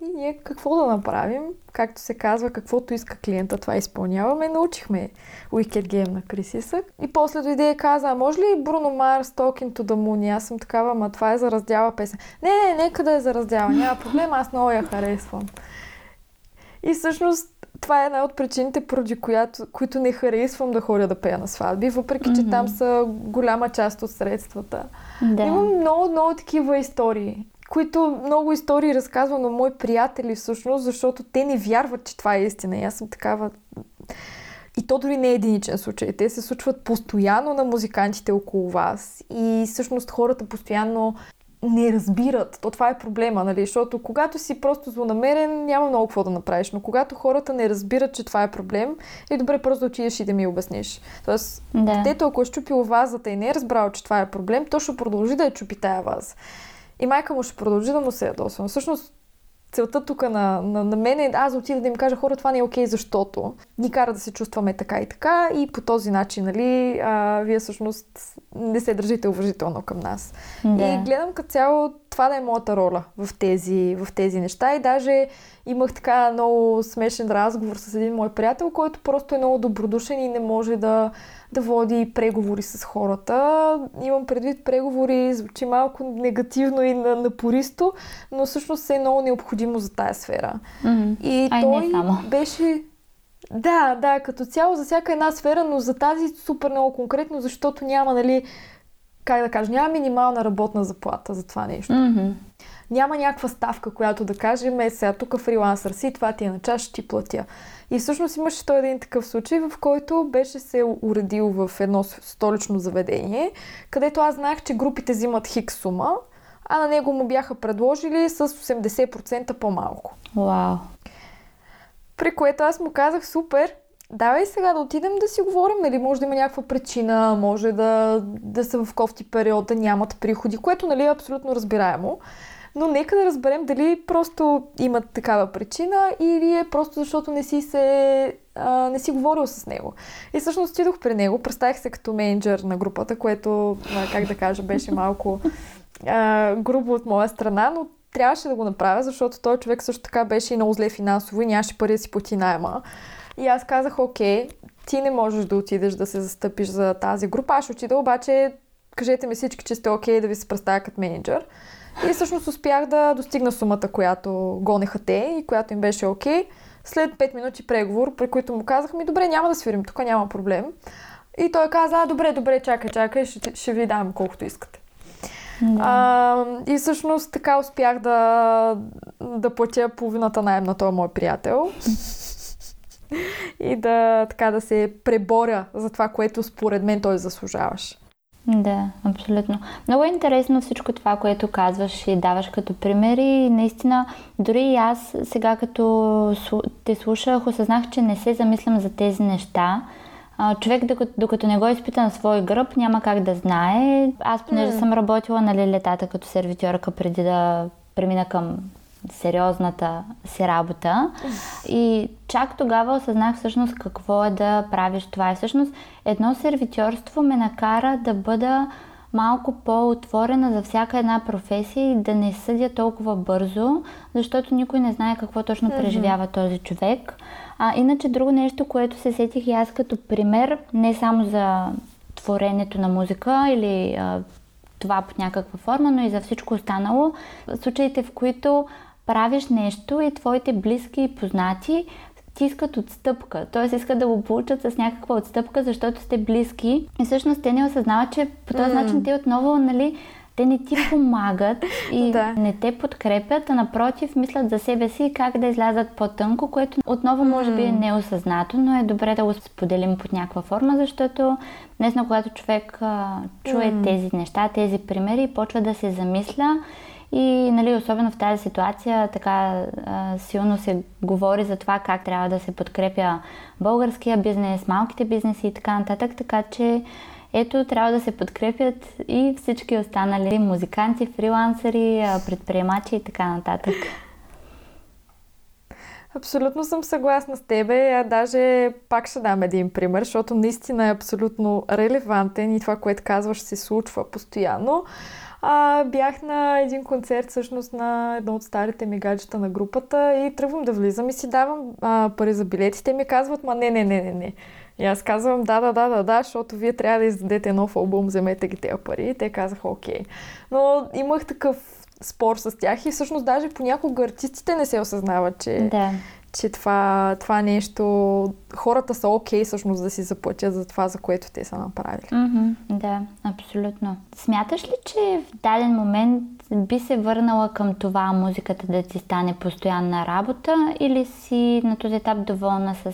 И ние какво да направим? Както се казва, каквото иска клиента, това изпълняваме. Научихме Wicked Game на Крисисък. И после дойде и каза, а може ли Бруно Марс Talking to the Moon? И аз съм такава, ама това е за раздяла песен. Не, не, нека да е за раздяла, няма проблем, аз много я харесвам. И всъщност това е една от причините, поради която, които не харесвам да ходя да пея на сватби, въпреки че mm-hmm. там са голяма част от средствата. Да. Имам много, много такива истории които много истории разказвам на мои приятели всъщност, защото те не вярват, че това е истина. И аз съм такава... И то дори не е единичен случай. Те се случват постоянно на музикантите около вас. И всъщност хората постоянно не разбират. То това е проблема, нали? Защото когато си просто злонамерен, няма много какво да направиш. Но когато хората не разбират, че това е проблем, е добре просто да отидеш и да ми обясниш. Тоест, да. детето, ако е щупило вазата и не е разбрал, че това е проблем, то ще продължи да я чупи тая ваза. И майка му ще продължи да му се ядосва. Всъщност, целта тук на, на, на мен е аз да отида да им кажа хора, това не е окей, okay, защото ни кара да се чувстваме така и така и по този начин, нали, а, вие всъщност не се държите уважително към нас. Да. И гледам като цяло това да е моята роля в тези, в тези неща и даже имах така много смешен разговор с един мой приятел, който просто е много добродушен и не може да да води преговори с хората. Имам предвид преговори, звучи малко негативно и напористо, но всъщност е много необходимо за тая сфера. Mm-hmm. И Ай, той не само. беше... Да, да, като цяло за всяка една сфера, но за тази супер много конкретно, защото няма, нали, как да кажа, няма минимална работна заплата за това нещо. Mm-hmm. Няма някаква ставка, която да кажем, е сега тук фрилансър си, това ти е на час, ще ти платя. И всъщност имаше той един такъв случай, в който беше се уредил в едно столично заведение, където аз знаех, че групите взимат хикс сума, а на него му бяха предложили с 80% по-малко. Вау! При което аз му казах, супер, давай сега да отидем да си говорим, нали, може да има някаква причина, може да, да са в кофти период, да нямат приходи, което нали, е абсолютно разбираемо. Но нека да разберем дали просто имат такава причина или е просто защото не си се а, не си говорил с него. И всъщност отидох при него, представих се като менеджер на групата, което, как да кажа, беше малко а, грубо от моя страна, но трябваше да го направя, защото той човек също така беше и много зле финансово и нямаше пари да си плати найема. И аз казах, окей, ти не можеш да отидеш да се застъпиш за тази група. Аз ще отида, обаче кажете ми всички, че сте окей да ви се представя като менеджер. И всъщност успях да достигна сумата, която гонеха те и която им беше окей. След 5 минути преговор, при които му казах ми, добре, няма да свирим, тук няма проблем. И той каза, добре, добре, чакай, чакай, ще, ще ви дам колкото искате. Да. А, и всъщност така успях да, да платя половината найем на този мой приятел. [laughs] и да, така, да се преборя за това, което според мен той заслужаваш. Да, абсолютно. Много е интересно всичко това, което казваш и даваш като примери. Наистина, дори и аз сега като те слушах, осъзнах, че не се замислям за тези неща. човек, докато, докато не го изпита на свой гръб, няма как да знае. Аз, понеже mm. съм работила на нали, летата като сервитьорка преди да премина към сериозната си работа. И чак тогава осъзнах всъщност какво е да правиш това. И всъщност едно сервитьорство ме накара да бъда малко по-отворена за всяка една професия и да не съдя толкова бързо, защото никой не знае какво точно преживява този човек. А, иначе друго нещо, което се сетих и аз като пример, не само за творенето на музика или а, това по някаква форма, но и за всичко останало. Случаите, в които правиш нещо и твоите близки и познати ти искат отстъпка. Т.е. искат да го получат с някаква отстъпка, защото сте близки. И всъщност те не осъзнават, че по този mm. начин те отново, нали, те не ти помагат и [laughs] да. не те подкрепят, а напротив мислят за себе си как да излязат по-тънко, което отново може би е неосъзнато, но е добре да го споделим под някаква форма, защото днес, когато човек а, чуе mm. тези неща, тези примери, почва да се замисля и нали, особено в тази ситуация така а, силно се говори за това как трябва да се подкрепя българския бизнес, малките бизнеси и така нататък, така че ето, трябва да се подкрепят и всички останали музиканти, фрилансери, предприемачи и така нататък. Абсолютно съм съгласна с тебе. А даже пак ще дам един пример, защото наистина е абсолютно релевантен и това, което казваш, се случва постоянно. А, бях на един концерт, всъщност на едно от старите ми гаджета на групата и тръгвам да влизам и си давам а, пари за билетите. Ми казват, ма не, не, не, не, не. И аз казвам, да, да, да, да, да, защото вие трябва да издадете нов албум, вземете ги тези пари. И те казаха, окей. Но имах такъв спор с тях и всъщност даже понякога артистите не се осъзнават, че, да. Че това, това нещо, хората са окей okay, всъщност да си заплатят за това, за което те са направили. Mm-hmm, да, абсолютно. Смяташ ли, че в даден момент би се върнала към това музиката да ти стане постоянна работа или си на този етап доволна с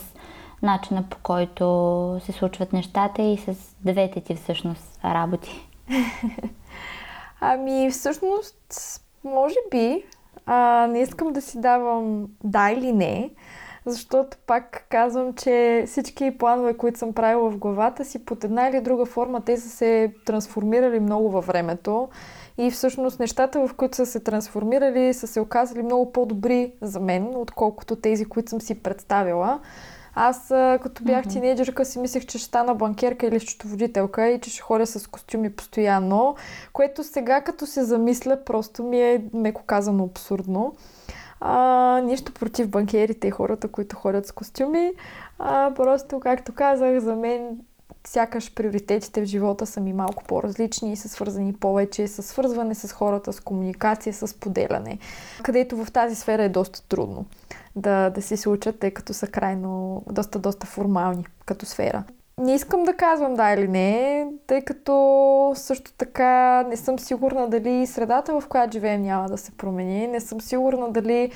начина по който се случват нещата и с двете ти всъщност работи? [laughs] Ами всъщност, може би, а, не искам да си давам да или не, защото пак казвам, че всички планове, които съм правила в главата си, под една или друга форма, те са се трансформирали много във времето. И всъщност нещата, в които са се трансформирали, са се оказали много по-добри за мен, отколкото тези, които съм си представила. Аз, като бях mm-hmm. тинейджърка, си мислех, че ще стана банкерка или счетоводителка и че ще ходя с костюми постоянно, което сега, като се замисля, просто ми е, меко казано, абсурдно. А, нищо против банкерите и хората, които ходят с костюми. А, просто, както казах, за мен сякаш приоритетите в живота са ми малко по-различни и са свързани повече с свързване с хората, с комуникация, с поделяне, където в тази сфера е доста трудно да, да се случат, тъй като са крайно доста, доста формални като сфера. Не искам да казвам да или не, тъй като също така не съм сигурна дали средата, в която живеем, няма да се промени. Не съм сигурна дали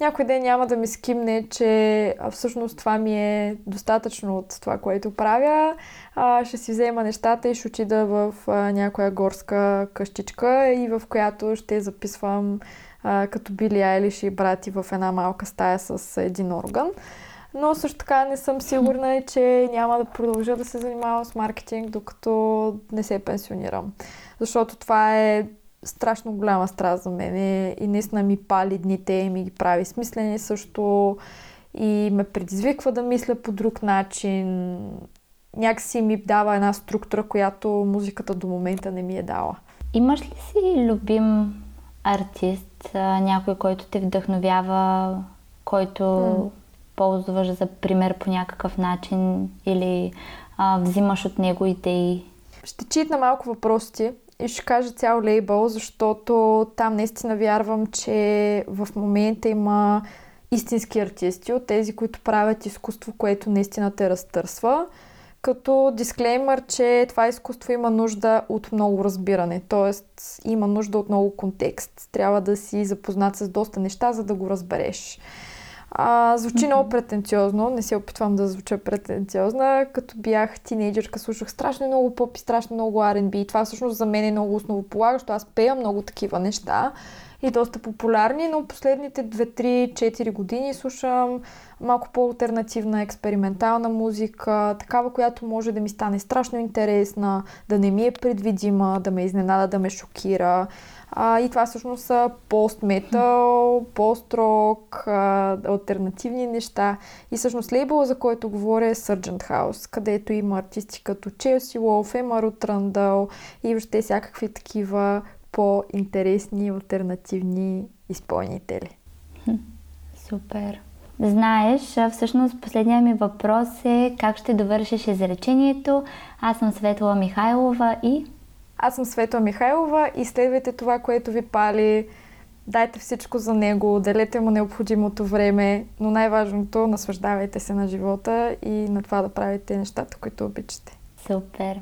някой ден няма да ми скимне, че всъщност това ми е достатъчно от това, което правя. А, ще си взема нещата и ще отида в а, някоя горска къщичка и в която ще записвам а, като Били Айлиш и брати в една малка стая с един орган. Но също така не съм сигурна, че няма да продължа да се занимавам с маркетинг, докато не се пенсионирам. Защото това е страшно голяма страст за мен и наистина ми пали дните и ми ги прави смислени също и ме предизвиква да мисля по друг начин. Някакси ми дава една структура, която музиката до момента не ми е дала. Имаш ли си любим артист, някой, който те вдъхновява, който mm. ползваш за пример по някакъв начин или а, взимаш от него идеи? Ще читна малко въпросите и ще кажа цял лейбъл, защото там наистина вярвам, че в момента има истински артисти от тези, които правят изкуство, което наистина те разтърсва като дисклеймър, че това изкуство има нужда от много разбиране, т.е. има нужда от много контекст. Трябва да си запознат с доста неща, за да го разбереш. А, звучи mm-hmm. много претенциозно, не се опитвам да звуча претенциозна. Като бях тинейджърка, слушах страшно много поп и страшно много R&B. И това всъщност за мен е много основополагащо. Аз пея много такива неща и доста популярни, но последните 2-3-4 години слушам малко по-алтернативна, експериментална музика, такава, която може да ми стане страшно интересна, да не ми е предвидима, да ме изненада, да ме шокира. А, и това всъщност са постметал, пост-рок, альтернативни неща. И всъщност лейбъла, за който говоря е Surgeon House, където има артисти като Челси Лоуф, Ема Рутрандъл и въобще всякакви такива по-интересни альтернативни изпълнители. Супер. Знаеш, всъщност последният ми въпрос е как ще довършиш изречението. Аз съм Светла Михайлова и... Аз съм Светла Михайлова и следвайте това, което ви пали дайте всичко за него, делете му необходимото време, но най-важното, наслаждавайте се на живота и на това да правите нещата, които обичате. Супер!